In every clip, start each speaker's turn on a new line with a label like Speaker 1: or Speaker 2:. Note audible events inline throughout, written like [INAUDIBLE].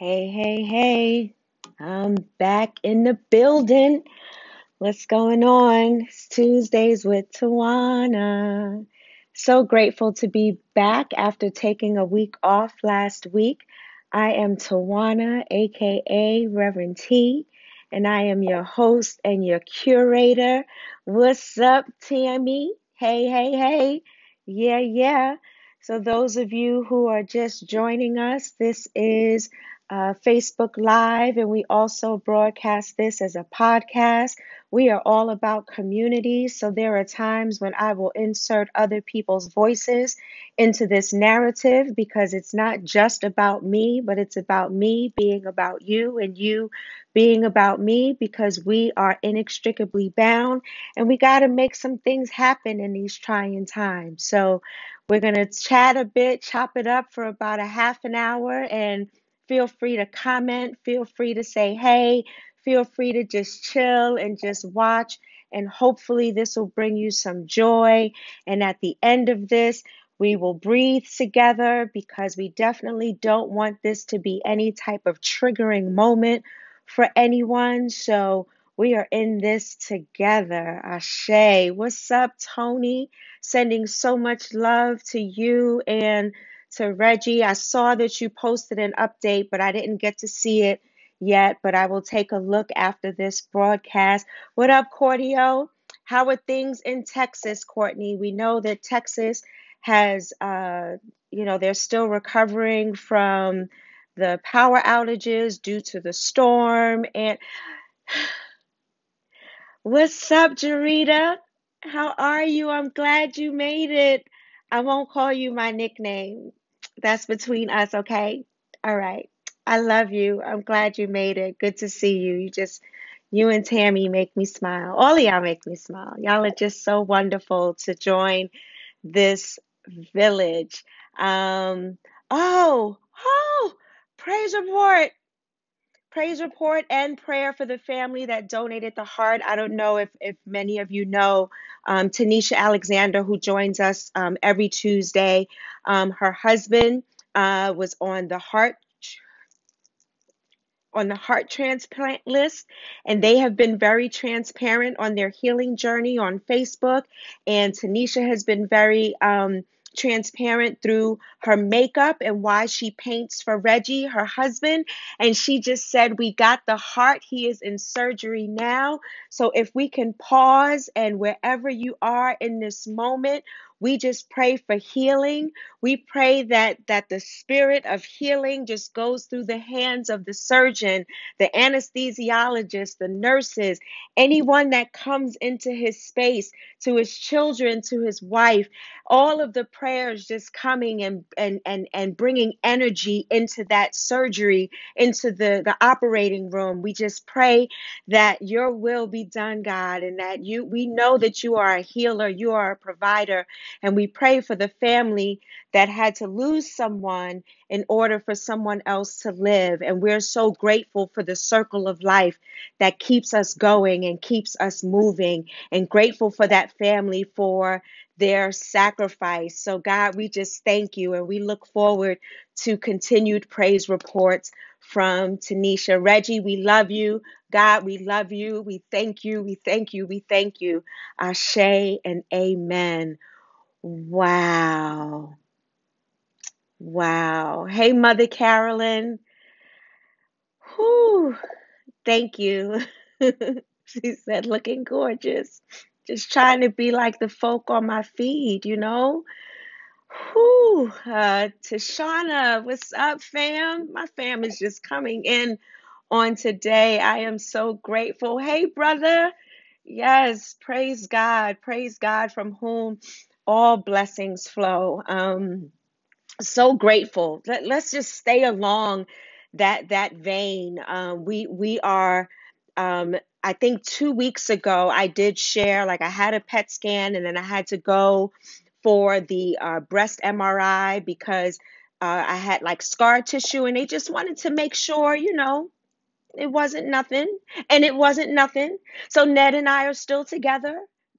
Speaker 1: Hey, hey, hey. I'm back in the building. What's going on? It's Tuesdays with Tawana. So grateful to be back after taking a week off last week. I am Tawana, aka Reverend T, and I am your host and your curator. What's up, Tammy? Hey, hey, hey. Yeah, yeah. So, those of you who are just joining us, this is uh, Facebook Live, and we also broadcast this as a podcast. We are all about community, so there are times when I will insert other people's voices into this narrative because it's not just about me, but it's about me being about you and you being about me because we are inextricably bound and we got to make some things happen in these trying times. So, we're going to chat a bit, chop it up for about a half an hour, and Feel free to comment. Feel free to say hey. Feel free to just chill and just watch. And hopefully, this will bring you some joy. And at the end of this, we will breathe together because we definitely don't want this to be any type of triggering moment for anyone. So, we are in this together. Ashe. What's up, Tony? Sending so much love to you and to Reggie. I saw that you posted an update, but I didn't get to see it yet. But I will take a look after this broadcast. What up, Cordio? How are things in Texas, Courtney? We know that Texas has, uh, you know, they're still recovering from the power outages due to the storm. And [SIGHS] what's up, Jarita? How are you? I'm glad you made it. I won't call you my nickname. That's between us, okay? All right. I love you. I'm glad you made it. Good to see you. You just, you and Tammy make me smile. All of y'all make me smile. Y'all are just so wonderful to join this village. Um, oh, oh, praise report. Praise report and prayer for the family that donated the heart. I don't know if, if many of you know um, Tanisha Alexander, who joins us um, every Tuesday. Um, her husband uh, was on the heart on the heart transplant list and they have been very transparent on their healing journey on facebook and tanisha has been very um, transparent through her makeup and why she paints for reggie her husband and she just said we got the heart he is in surgery now so if we can pause and wherever you are in this moment we just pray for healing. We pray that that the spirit of healing just goes through the hands of the surgeon, the anesthesiologist, the nurses, anyone that comes into his space, to his children, to his wife. All of the prayers just coming and and and and bringing energy into that surgery, into the the operating room. We just pray that your will be done, God, and that you we know that you are a healer, you are a provider, and we pray for the family that had to lose someone in order for someone else to live. And we're so grateful for the circle of life that keeps us going and keeps us moving, and grateful for that family for their sacrifice. So, God, we just thank you and we look forward to continued praise reports from Tanisha. Reggie, we love you. God, we love you. We thank you. We thank you. We thank you. Ashe and amen. Wow. Wow. Hey, Mother Carolyn. Whew. Thank you. [LAUGHS] she said, looking gorgeous. Just trying to be like the folk on my feed, you know? Whew. Uh, Tashana, what's up, fam? My fam is just coming in on today. I am so grateful. Hey, brother. Yes, praise God. Praise God from whom all blessings flow. Um, so grateful. Let, let's just stay along that that vein. Um, we we are. Um, I think two weeks ago I did share like I had a PET scan and then I had to go for the uh, breast MRI because uh, I had like scar tissue and they just wanted to make sure you know it wasn't nothing and it wasn't nothing. So Ned and I are still together.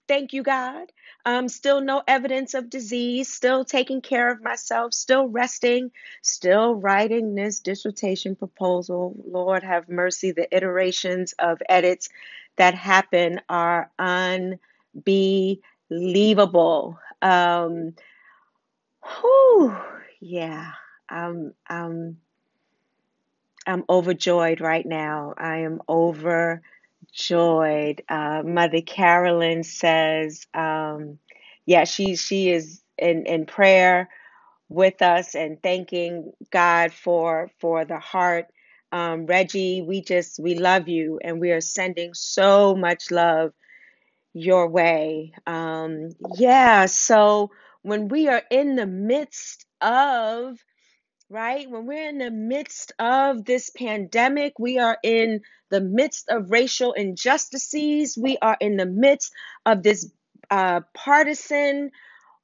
Speaker 1: Thank you God. Um, still no evidence of disease, still taking care of myself, still resting, still writing this dissertation proposal. Lord have mercy, the iterations of edits that happen are unbelievable. Um, whew, yeah, I'm, I'm, I'm overjoyed right now. I am over joyed. Uh, Mother Carolyn says, um, yeah, she she is in in prayer with us and thanking God for for the heart. Um, Reggie, we just we love you and we are sending so much love your way. Um, yeah, so when we are in the midst of right? When we're in the midst of this pandemic, we are in the midst of racial injustices, we are in the midst of this uh, partisan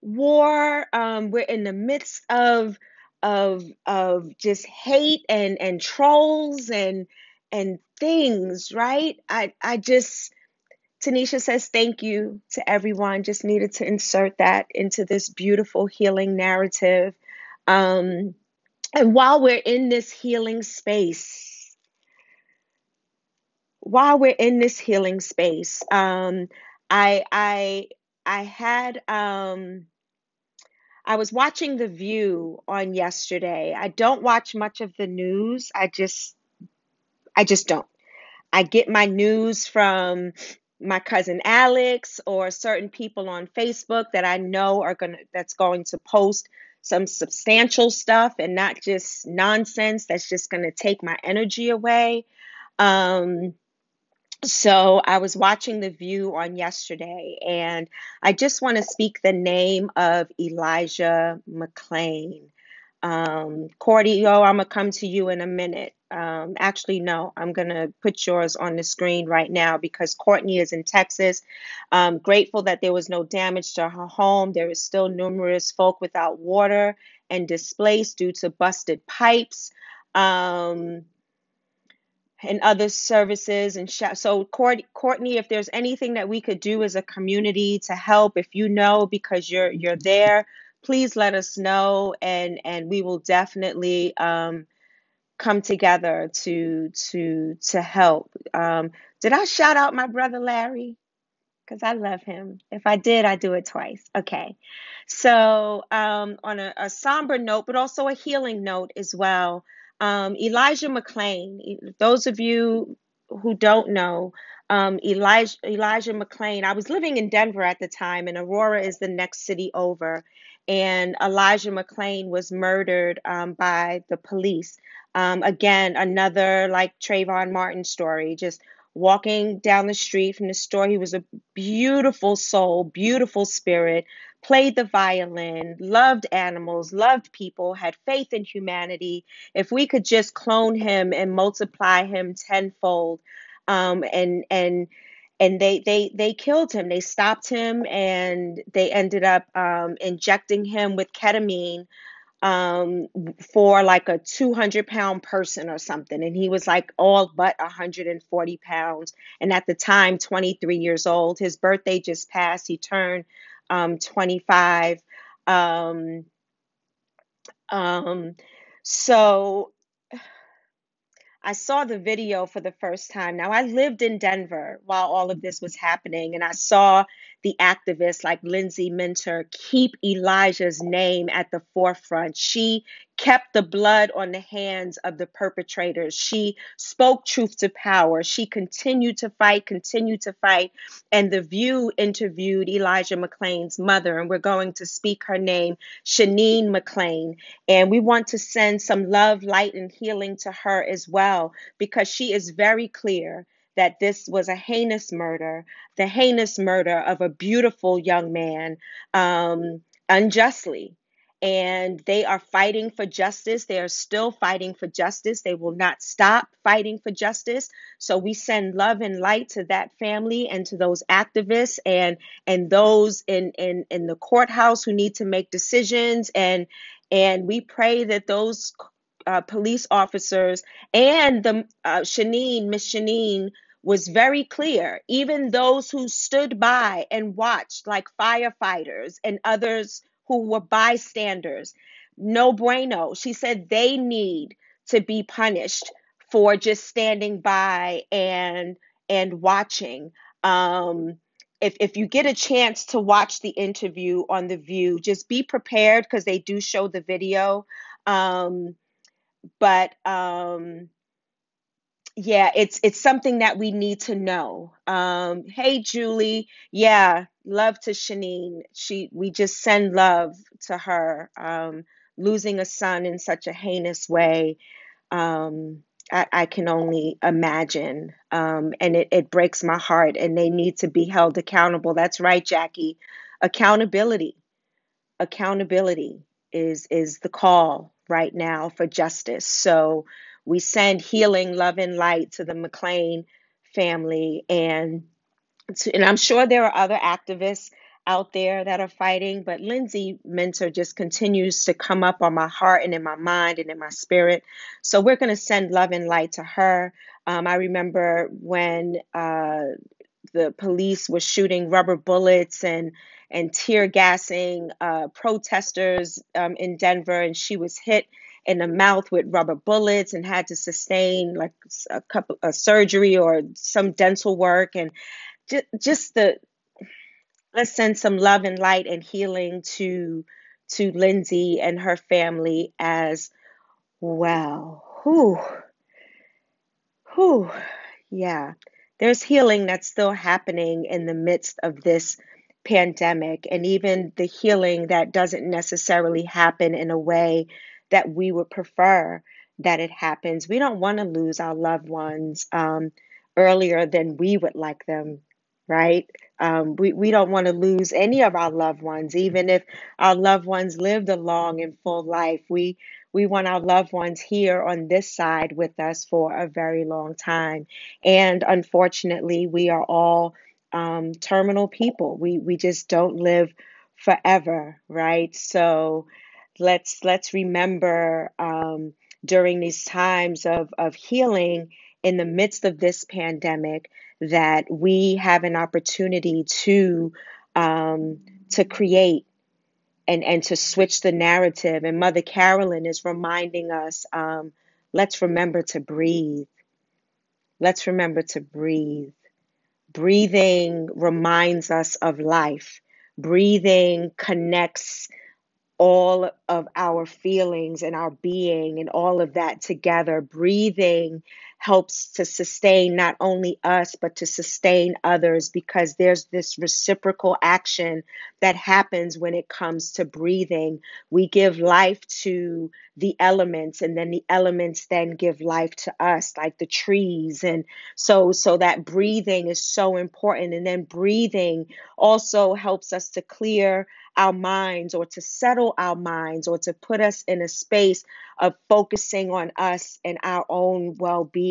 Speaker 1: war, um, we're in the midst of of of just hate and and trolls and and things, right? I I just Tanisha says thank you to everyone. Just needed to insert that into this beautiful healing narrative. Um, and while we're in this healing space, while we're in this healing space, um, I I I had um, I was watching The View on yesterday. I don't watch much of the news. I just I just don't. I get my news from my cousin Alex or certain people on Facebook that I know are going to that's going to post some substantial stuff and not just nonsense that's just going to take my energy away. Um so I was watching The View on yesterday, and I just want to speak the name of Elijah McClain. Um, Cordy, oh, I'm gonna come to you in a minute. Um, actually, no, I'm gonna put yours on the screen right now because Courtney is in Texas. Um, grateful that there was no damage to her home. There is still numerous folk without water and displaced due to busted pipes. Um, and other services and sh- so Courtney, if there's anything that we could do as a community to help, if you know because you're you're there, please let us know, and and we will definitely um, come together to to to help. Um, did I shout out my brother Larry? Because I love him. If I did, I do it twice. Okay. So um, on a, a somber note, but also a healing note as well. Um, Elijah McClain, those of you who don't know, um, Elijah, Elijah McClain, I was living in Denver at the time, and Aurora is the next city over. And Elijah McClain was murdered um, by the police. Um, again, another like Trayvon Martin story, just walking down the street from the store. He was a beautiful soul, beautiful spirit, played the violin, loved animals, loved people, had faith in humanity. If we could just clone him and multiply him tenfold, um, and and and they they they killed him. They stopped him, and they ended up um, injecting him with ketamine um for like a 200 pound person or something. And he was like all but 140 pounds. And at the time 23 years old his birthday just passed. He turned um 25 um um so I saw the video for the first time. Now, I lived in Denver while all of this was happening, and I saw the activists like Lindsay Minter keep Elijah's name at the forefront. She kept the blood on the hands of the perpetrators. She spoke truth to power. She continued to fight, continued to fight. And The View interviewed Elijah McClain's mother, and we're going to speak her name, Sheneen McClain. And we want to send some love, light, and healing to her as well, because she is very clear that this was a heinous murder, the heinous murder of a beautiful young man um, unjustly and they are fighting for justice. They are still fighting for justice. They will not stop fighting for justice. So we send love and light to that family and to those activists and and those in in in the courthouse who need to make decisions and and we pray that those uh, police officers and the uh, Sheneen, Miss Sheneen, was very clear. Even those who stood by and watched, like firefighters and others who were bystanders, no bueno. She said they need to be punished for just standing by and and watching. Um, if if you get a chance to watch the interview on the View, just be prepared because they do show the video. Um, but um, yeah, it's it's something that we need to know. Um, hey, Julie, yeah, love to Sheneen. She we just send love to her. Um, losing a son in such a heinous way, um, I, I can only imagine, um, and it it breaks my heart. And they need to be held accountable. That's right, Jackie. Accountability accountability is is the call right now for justice. So we send healing, love, and light to the McClain family, and to, and I'm sure there are other activists out there that are fighting, but Lindsay Minter just continues to come up on my heart and in my mind and in my spirit. So we're going to send love and light to her. Um, I remember when uh, the police were shooting rubber bullets and and tear gassing uh, protesters um, in Denver, and she was hit in the mouth with rubber bullets and had to sustain like a couple a surgery or some dental work and just, just the let's send some love and light and healing to to Lindsay and her family as well. Whew, whew, yeah. There's healing that's still happening in the midst of this pandemic, and even the healing that doesn't necessarily happen in a way that we would prefer that it happens. We don't want to lose our loved ones um, earlier than we would like them, right? Um, we, we don't want to lose any of our loved ones, even if our loved ones lived a long and full life. We we want our loved ones here on this side with us for a very long time. And unfortunately, we are all um, terminal people. We we just don't live forever, right? So let's let's remember um, during these times of of healing in the midst of this pandemic that we have an opportunity to um, to create and and to switch the narrative. And Mother Carolyn is reminding us, um, let's remember to breathe. Let's remember to breathe. Breathing reminds us of life. Breathing connects all of our feelings and our being and all of that together. Breathing helps to sustain not only us, but to sustain others because there's this reciprocal action that happens when it comes to breathing. We give life to the elements and then the elements then give life to us like the trees and so so that breathing is so important and then breathing also helps us to clear our minds or to settle our minds or to put us in a space of focusing on us and our own well being.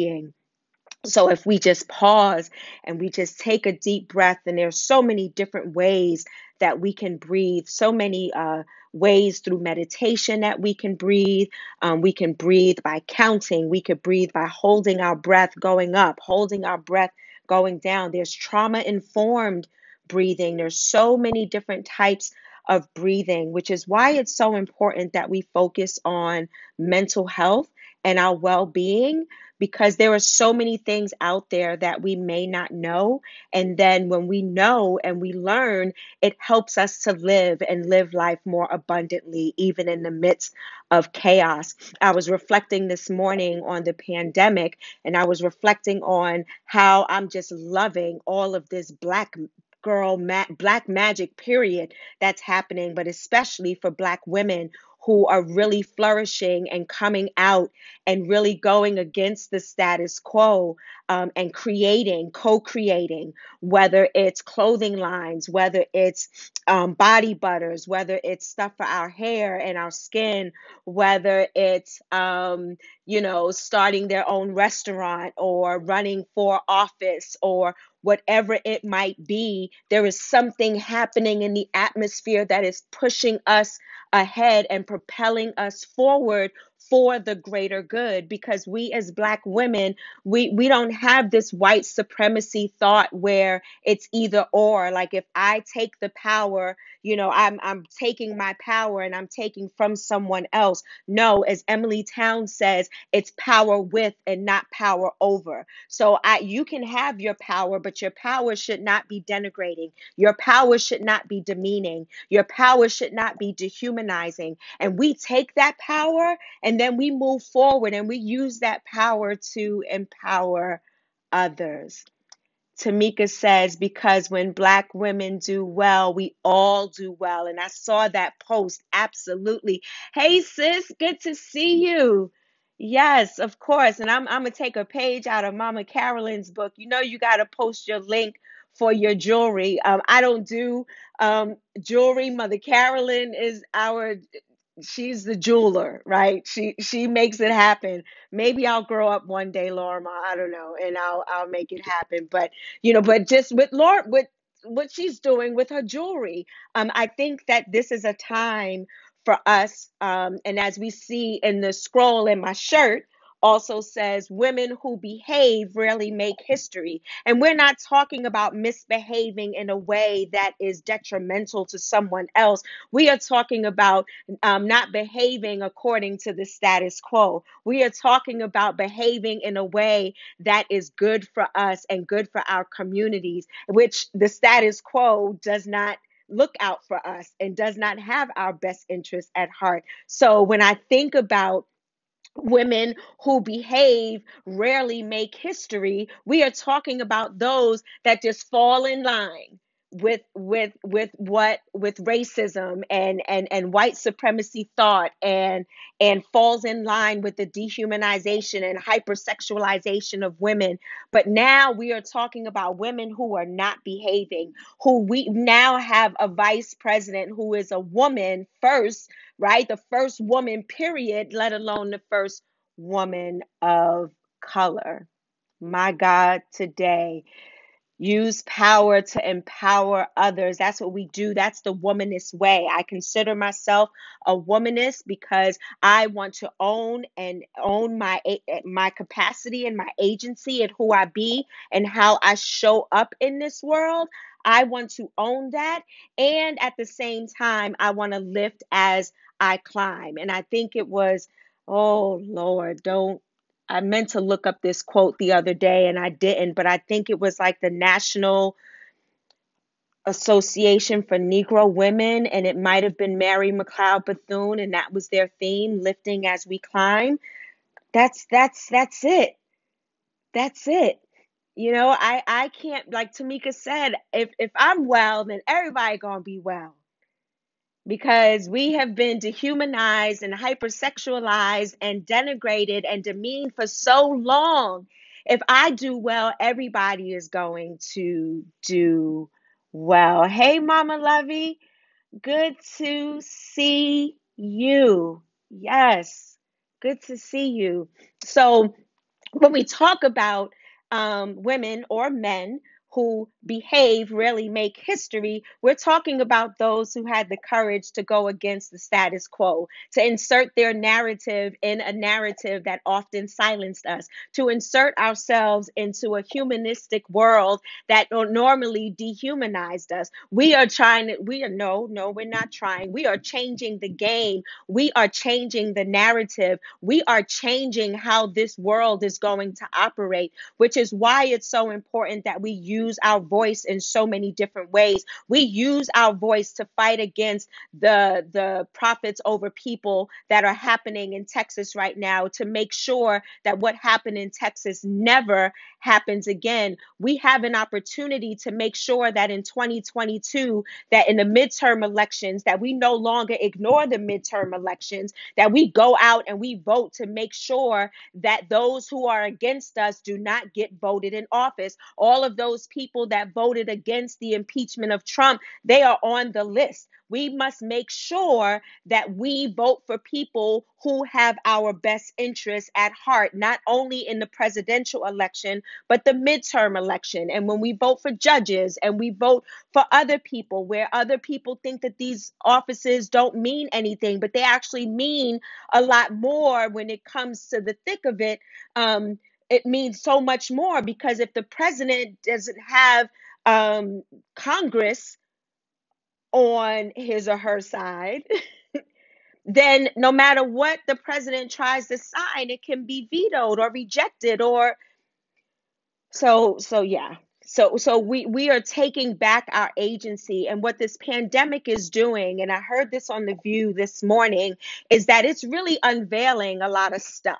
Speaker 1: So, if we just pause and we just take a deep breath, and there's so many different ways that we can breathe, so many uh, ways through meditation that we can breathe. Um, we can breathe by counting, we could breathe by holding our breath going up, holding our breath going down. There's trauma informed breathing, there's so many different types of breathing, which is why it's so important that we focus on mental health and our well being because there are so many things out there that we may not know. And then when we know and we learn, it helps us to live and live life more abundantly, even in the midst of chaos. I was reflecting this morning on the pandemic and I was reflecting on how I'm just loving all of this black girl ma- black magic period that's happening but especially for black women who are really flourishing and coming out and really going against the status quo um, and creating, co creating, whether it's clothing lines, whether it's um, body butters, whether it's stuff for our hair and our skin, whether it's, um, you know, starting their own restaurant or running for office or whatever it might be, there is something happening in the atmosphere that is pushing us ahead and propelling us forward for the greater good because we as black women we we don't have this white supremacy thought where it's either or. Like if i take the power you know i'm i'm taking my power and i'm taking from someone else. No as Emilie Townes says it's power with and not power over. So i you can have your power but your power should not be denigrating. Your power should not be demeaning. Your power should not be dehumanizing. And we take that power and then we move forward and we use that power to empower others. Tamika says, because when Black women do well, we all do well. And I saw that post. Absolutely. Hey, sis, good to see you. Yes, of course. And I'm, I'm going to take a page out of Mama Carolyn's book. You know, you got to post your link for your jewelry. Um, I don't do um, jewelry. Mother Carolyn is our she's the jeweler, right? She she makes it happen. Maybe I'll grow up one day, Laura. I don't know, and I'll I'll make it happen. But you know, but just with Laura, with what she's doing with her jewelry, um, I think that this is a time for us. Um, and as we see in the scroll in my shirt. Also says women who behave rarely make history. And we're not talking about misbehaving in a way that is detrimental to someone else. We are talking about um, not behaving according to the status quo. We are talking about behaving in a way that is good for us and good for our communities, which the status quo does not look out for us and does not have our best interests at heart. So when I think about women who behave rarely make history we are talking about those that just fall in line with with with what with racism and and and white supremacy thought and and falls in line with the dehumanization and hypersexualization of women but now we are talking about women who are not behaving who we now have a vice president who is a woman first right? The first woman, period, let alone the first woman of color. My God, today. Use power to empower others. That's what we do. That's the womanist way. I consider myself a womanist because I want to own and own my eh, eh, my capacity and my agency and who I be and how I show up in this world. I want to own that and at the same time I want to lift as I climb. And I think it was oh Lord, don't I meant to look up this quote the other day and I didn't, but I think it was like the National Association for Negro Women, and it might have been Mary McLeod Bethune, and that was their theme, lifting as we climb. That's that's that's it. That's it. You know, I I can't like Tamika said, if if I'm well, then everybody gonna be well because we have been dehumanized and hypersexualized and denigrated and demeaned for so long. If I do well, everybody is going to do well. Hey, Mama Lovey, good to see you. Yes, good to see you. So, when we talk about um, women or men who behave really make history, we're talking about those who had the courage to go against the status quo, to insert their narrative in a narrative that often silenced us, to insert ourselves into a humanistic world that normally dehumanized us. We are trying to, we are, no, no, we're not trying. We are changing the game. We are changing the narrative. We are changing how this world is going to operate, which is why it's so important that we use our voice in so many different ways. We use our voice to fight against the the profits over people that are happening in Texas right now to make sure that what happened in Texas never happens again. We have an opportunity to make sure that in 2022 that in the midterm elections that we no longer ignore the midterm elections, that we go out and we vote to make sure that those who are against us do not get voted in office. All of those people that voted against the impeachment of Trump, they are on the list. We must make sure that we vote for people who have our best interests at heart, not only in the presidential election, but the midterm election. And when we vote for judges and we vote for other people, where other people think that these offices don't mean anything, but they actually mean a lot more when it comes to the thick of it. Um, it means so much more because if the president doesn't have um, Congress on his or her side, [LAUGHS] then no matter what the president tries to sign, it can be vetoed or rejected or so so yeah. So so we we are taking back our agency and what this pandemic is doing and I heard this on the view this morning is that it's really unveiling a lot of stuff.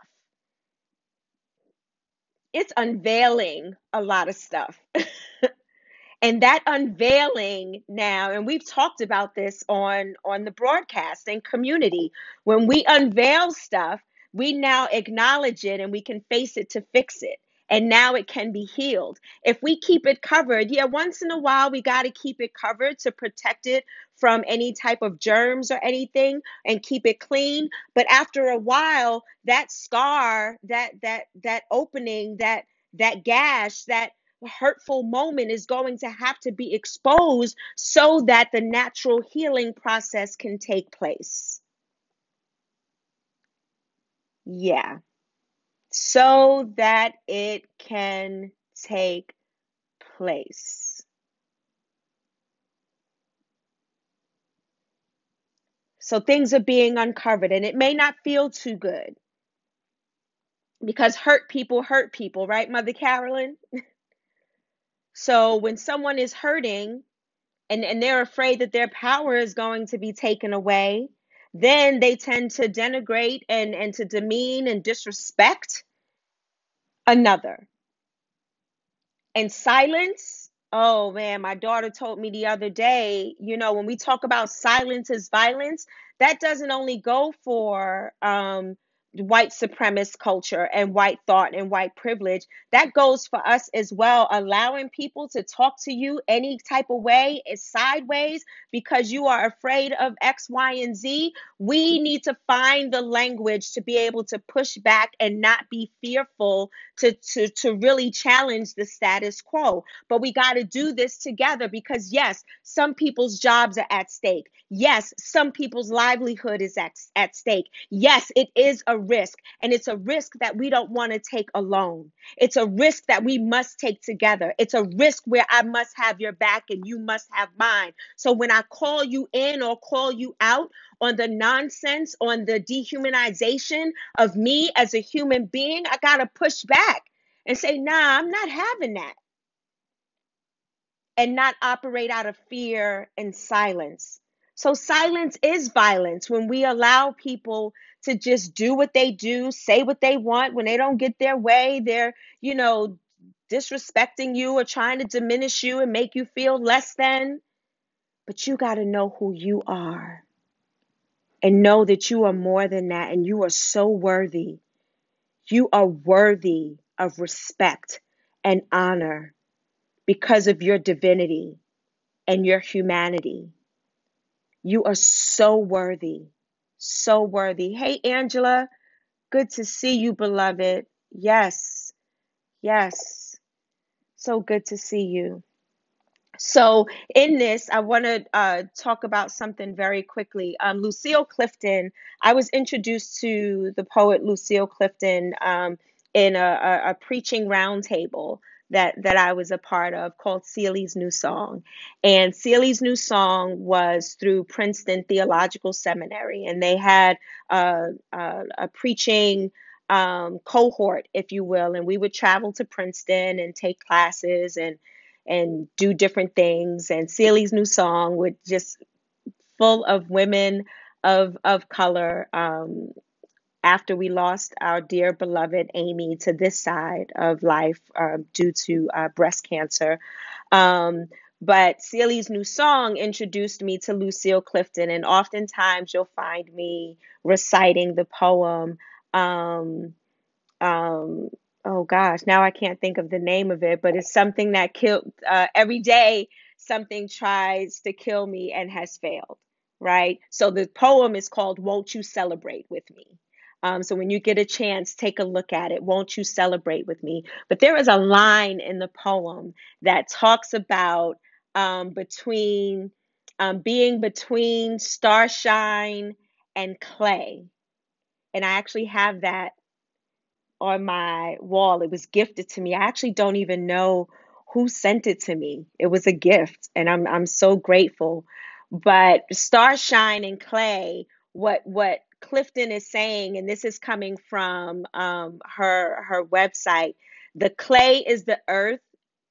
Speaker 1: It's unveiling a lot of stuff. [LAUGHS] and that unveiling now and we've talked about this on on the broadcasting community when we unveil stuff we now acknowledge it and we can face it to fix it and now it can be healed. If we keep it covered yeah once in a while we got to keep it covered to protect it from any type of germs or anything and keep it clean. But after a while that scar that that that opening that that gash that hurtful moment is going to have to be exposed so that the natural healing process can take place. Yeah, so that it can take place. So things are being uncovered, and it may not feel too good because hurt people hurt people, right, Mother Carolyn? [LAUGHS] So when someone is hurting and, and they're afraid that their power is going to be taken away, then they tend to denigrate and, and to demean and disrespect another. And silence, oh man, my daughter told me the other day, you know, when we talk about silence is violence, that doesn't only go for um, white supremacist culture and white thought and white privilege. That goes for us as well, allowing people to talk to you any type of way is sideways because you are afraid of X, Y, and Z. We need to find the language to be able to push back and not be fearful to, to, to really challenge the status quo. But we got to do this together because, yes, some people's jobs are at stake. Yes, some people's livelihood is at, at stake. Yes, it is a risk, and it's a risk that we don't want to take alone. It's a risk that we must take together. It's a risk where I must have your back and you must have mine. So when I call you in or call you out on the nonsense, on the dehumanization of me as a human being, I got to push back and say, nah, I'm not having that and not operate out of fear and silence. So, silence is violence when we allow people to just do what they do, say what they want. When they don't get their way, they're, you know, disrespecting you or trying to diminish you and make you feel less than. But you got to know who you are and know that you are more than that and you are so worthy. You are worthy of respect and honor because of your divinity and your humanity. You are so worthy, so worthy. Hey, Angela, good to see you, beloved. Yes, yes, so good to see you. So, in this, I want to uh, talk about something very quickly. Um, Lucille Clifton, I was introduced to the poet Lucille Clifton um, in a, a, a preaching roundtable that that I was a part of called Sealy's New Song. And Sealy's New Song was through Princeton Theological Seminary, and they had a, a, a preaching um, cohort, if you will, and we would travel to Princeton and take classes and and do different things. And Sealy's New Song would just full of women of of color um, after we lost our dear beloved Amy to this side of life uh, due to uh, breast cancer. Um, but Sealy's new song introduced me to Lucille Clifton, and oftentimes you'll find me reciting the poem um, um, oh gosh, now I can't think of the name of it, but it's something that killed uh, every day something tries to kill me and has failed, right? So the poem is called Won't You Celebrate with Me? Um, so when you get a chance, take a look at it. Won't you celebrate with me? But there is a line in the poem that talks about um, between um, being between starshine and clay. And I actually have that on my wall. It was gifted to me. I actually don't even know who sent it to me. It was a gift, and I'm I'm so grateful. But starshine and clay, what what Clifton is saying, and this is coming from um, her her website. The clay is the earth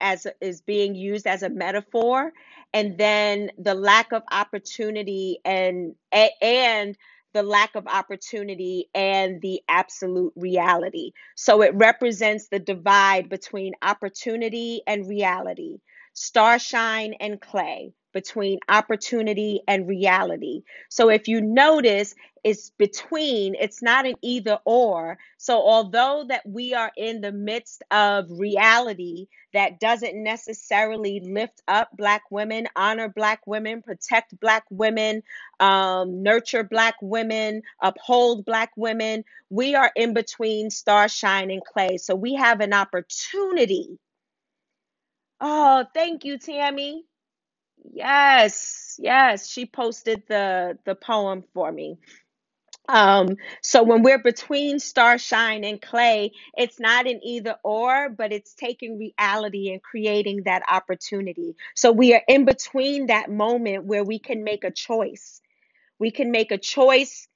Speaker 1: as is being used as a metaphor, and then the lack of opportunity and and the lack of opportunity and the absolute reality. So it represents the divide between opportunity and reality, starshine and clay, between opportunity and reality. So if you notice, it's between, it's not an either or. So although that we are in the midst of reality that doesn't necessarily lift up Black women, honor Black women, protect Black women, um, nurture Black women, uphold Black women. We are in between starshine and clay. So we have an opportunity. Oh, thank you, Tammy. Yes, yes. She posted the the poem for me. Um, so when we're between starshine and clay, it's not an either or, but it's taking reality and creating that opportunity. So we are in between that moment where we can make a choice. We can make a choice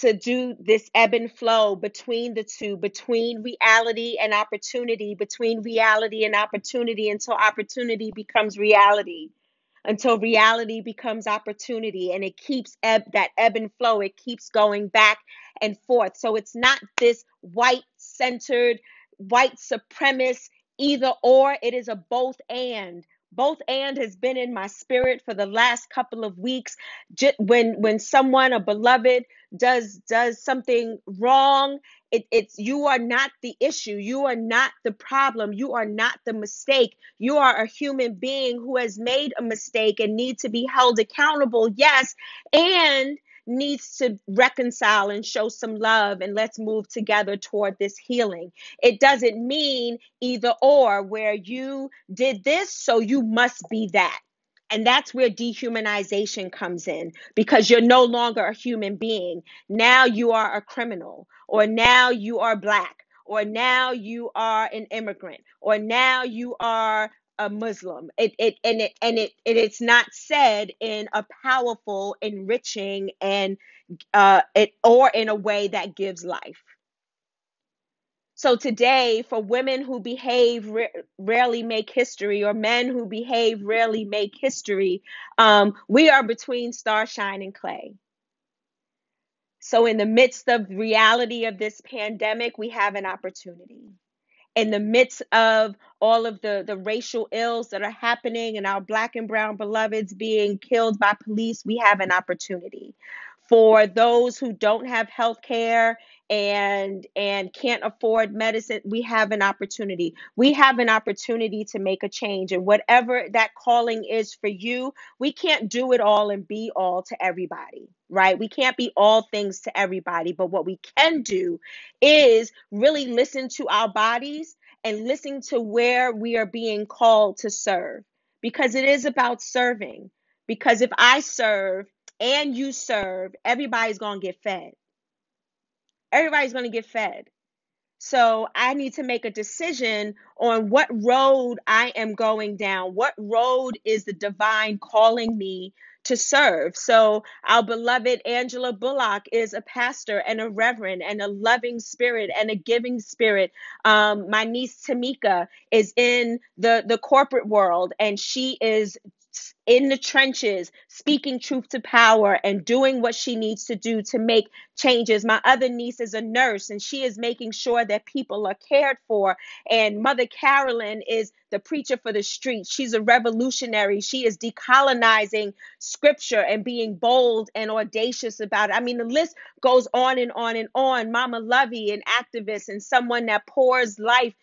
Speaker 1: to do this ebb and flow between the two, between reality and opportunity, between reality and opportunity until opportunity becomes reality until reality becomes opportunity. And it keeps ebb that ebb and flow it keeps going back and forth. So it's not this white centered white supremacist either or. It is a both and both and has been in my spirit for the last couple of weeks. When when someone a beloved does does something wrong it, it's you are not the issue. You are not the problem. You are not the mistake. You are a human being who has made a mistake and need to be held accountable yes. And needs to reconcile and show some love and let's move together toward this healing. It doesn't mean either or where you did this, so you must be that. And that's where dehumanization comes in because you're no longer a human being. Now you are a criminal, or now you are black, or now you are an immigrant, or now you are a Muslim. It it and it and it and it's not said in a powerful, enriching, and uh, it or in a way that gives life. So today, for women who behave ra- rarely make history, or men who behave rarely make history, um, we are between starshine and clay. So in the midst of reality of this pandemic, we have an opportunity in the midst of all of the, the racial ills that are happening and our black and brown beloveds being killed by police, we have an opportunity. For those who don't have health care and and can't afford medicine, we have an opportunity. We have an opportunity to make a change. And whatever that calling is for you, we can't do it all and be all to everybody, right? We can't be all things to everybody. But what we can do is really listen to our bodies and listen to where we are being called to serve because it is about serving. Because if I serve and you serve, everybody's going to get fed. Everybody's going to get fed. So I need to make a decision on what road I am going down. What road is the divine calling me to serve? So our beloved Angela Bullock is a pastor and a reverend and a loving spirit and a giving spirit. Um, my niece Tamika is in the the corporate world and she is in the trenches, speaking truth to power and doing what she needs to do to make changes. My other niece is a nurse and she is making sure that people are cared for. And Mother Carolyn is the preacher for the streets. She's a revolutionary. She is decolonizing scripture and being bold and audacious about it. I mean, the list goes on and on and on. Mama Lovey, an activist and someone that pours life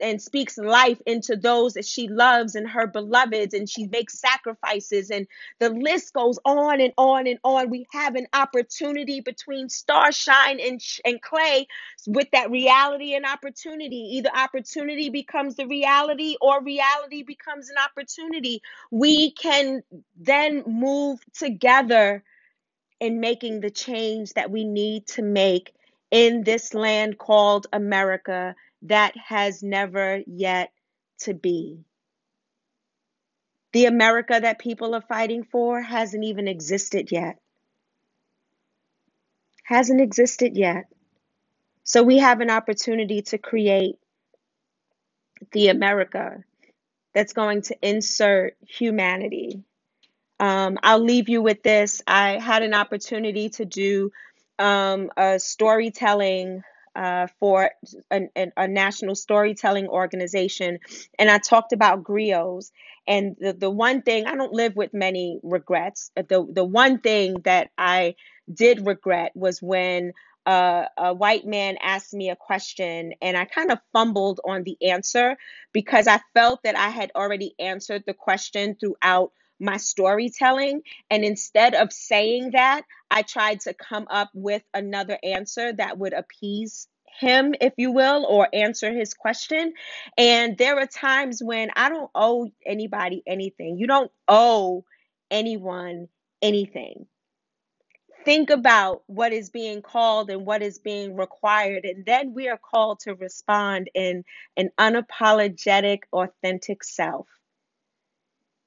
Speaker 1: and speaks life into those that she loves and her beloveds, and she makes sacrifices, and the list goes on and on and on. We have an opportunity between starshine and, and clay with that reality and opportunity. Either opportunity becomes the reality or reality becomes an opportunity. We can then move together in making the change that we need to make in this land called America that has never yet to be. The America that people are fighting for hasn't even existed yet. Hasn't existed yet. So we have an opportunity to create the America that's going to insert humanity. Um, I'll leave you with this. I had an opportunity to do um, a storytelling uh, for a, a, national storytelling organization, and I talked about griots. And the, the one thing I don't live with many regrets. The the one thing that I did regret was when uh, a white man asked me a question and I kind of fumbled on the answer because I felt that I had already answered the question throughout my storytelling. And instead of saying that, I tried to come up with another answer that would appease him, if you will, or answer his question. And there are times when I don't owe anybody anything. You don't owe anyone anything. Think about what is being called and what is being required, and then we are called to respond in an unapologetic, authentic self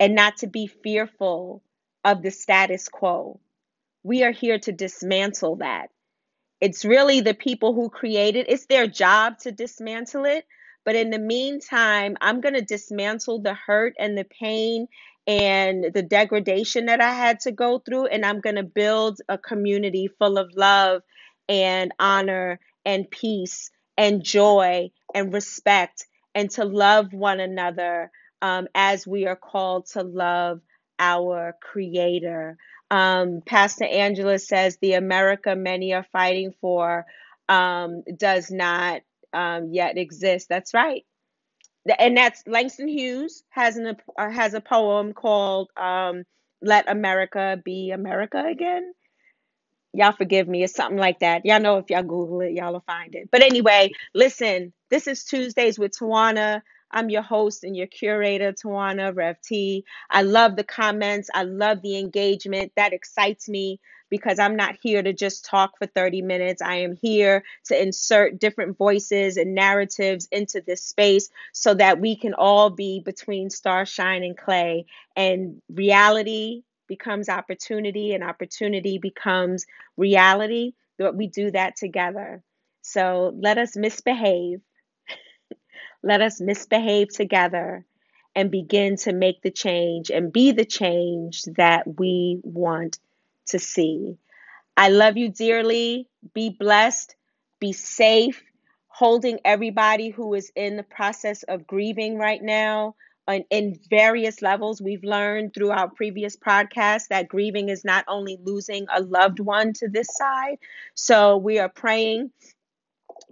Speaker 1: and not to be fearful of the status quo. We are here to dismantle that. It's really the people who created it, it's their job to dismantle it. But in the meantime, I'm going to dismantle the hurt and the pain and the degradation that I had to go through. And I'm going to build a community full of love and honor and peace and joy and respect and to love one another um, as we are called to love our Creator. Um, Pastor Angela says the America many are fighting for um, does not um, yet exist. That's right. And that's Langston Hughes has an uh, has a poem called um, "Let America Be America Again." Y'all forgive me. It's something like that. Y'all know if y'all Google it, y'all will find it. But anyway, listen. This is Tuesdays with Tawana. I'm your host and your curator, Tawana Rev T. I love the comments. I love the engagement. That excites me because I'm not here to just talk for 30 minutes. I am here to insert different voices and narratives into this space so that we can all be between starshine and clay and reality becomes opportunity and opportunity becomes reality. But we do that together. So let us misbehave let us misbehave together and begin to make the change and be the change that we want to see. I love you dearly. Be blessed. Be safe. Holding everybody who is in the process of grieving right now on, in various levels. We've learned through our previous podcast that grieving is not only losing a loved one to this side. So we are praying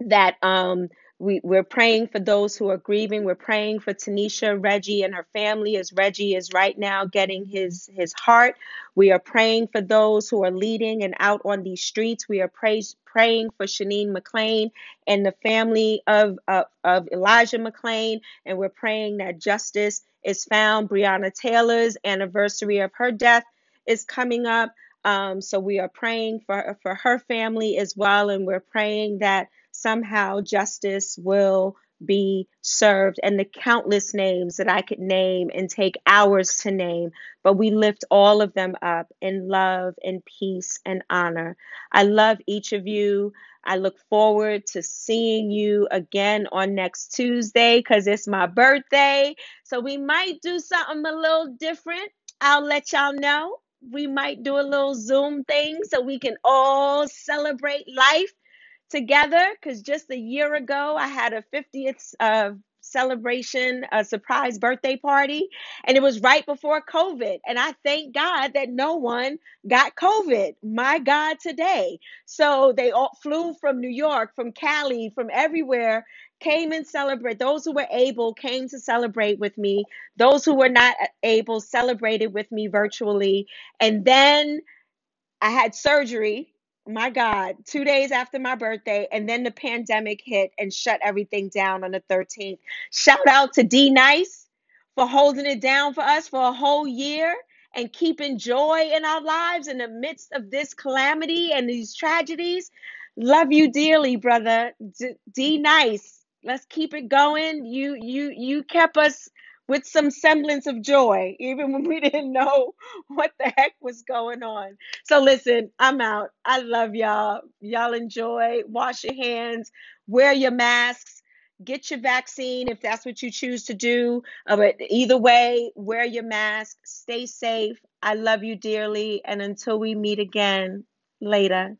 Speaker 1: that um, we, we're praying for those who are grieving. We're praying for Tanisha, Reggie, and her family as Reggie is right now getting his, his heart. We are praying for those who are leading and out on these streets. We are praying for Sheneen McClain and the family of, of, Elijah McClain. And we're praying that justice is found. Breonna Taylor's anniversary of her death is coming up. Um, so we are praying for, for her family as well. And we're praying that somehow justice will be served and the countless names that I could name and take hours to name, but we lift all of them up in love and peace and honor. I love each of you. I look forward to seeing you again on next Tuesday because it's my birthday. So we might do something a little different. I'll let y'all know. We might do a little Zoom thing so we can all celebrate life together because just a year ago I had a 50th uh, celebration, a surprise birthday party, and it was right before COVID. And I thank God that no one got COVID. My God, today. So they all flew from New York, from Cali, from everywhere. Came and celebrate. Those who were able came to celebrate with me. Those who were not able celebrated with me virtually. And then I had surgery, my God, two days after my birthday, and then the pandemic hit and shut everything down on the 13th. Shout out to D Nice for holding it down for us for a whole year and keeping joy in our lives in the midst of this calamity and these tragedies. Love you dearly, brother. D, Nice. Let's keep it going. You you you kept us with some semblance of joy, even when we [LAUGHS] didn't know what the heck was going on. So listen, I'm out. I love y'all. Y'all enjoy. Wash your hands. Wear your masks. Get your vaccine if that's what you choose to do. Uh, but either way, wear your mask. Stay safe. I love you dearly. And until we meet again, later.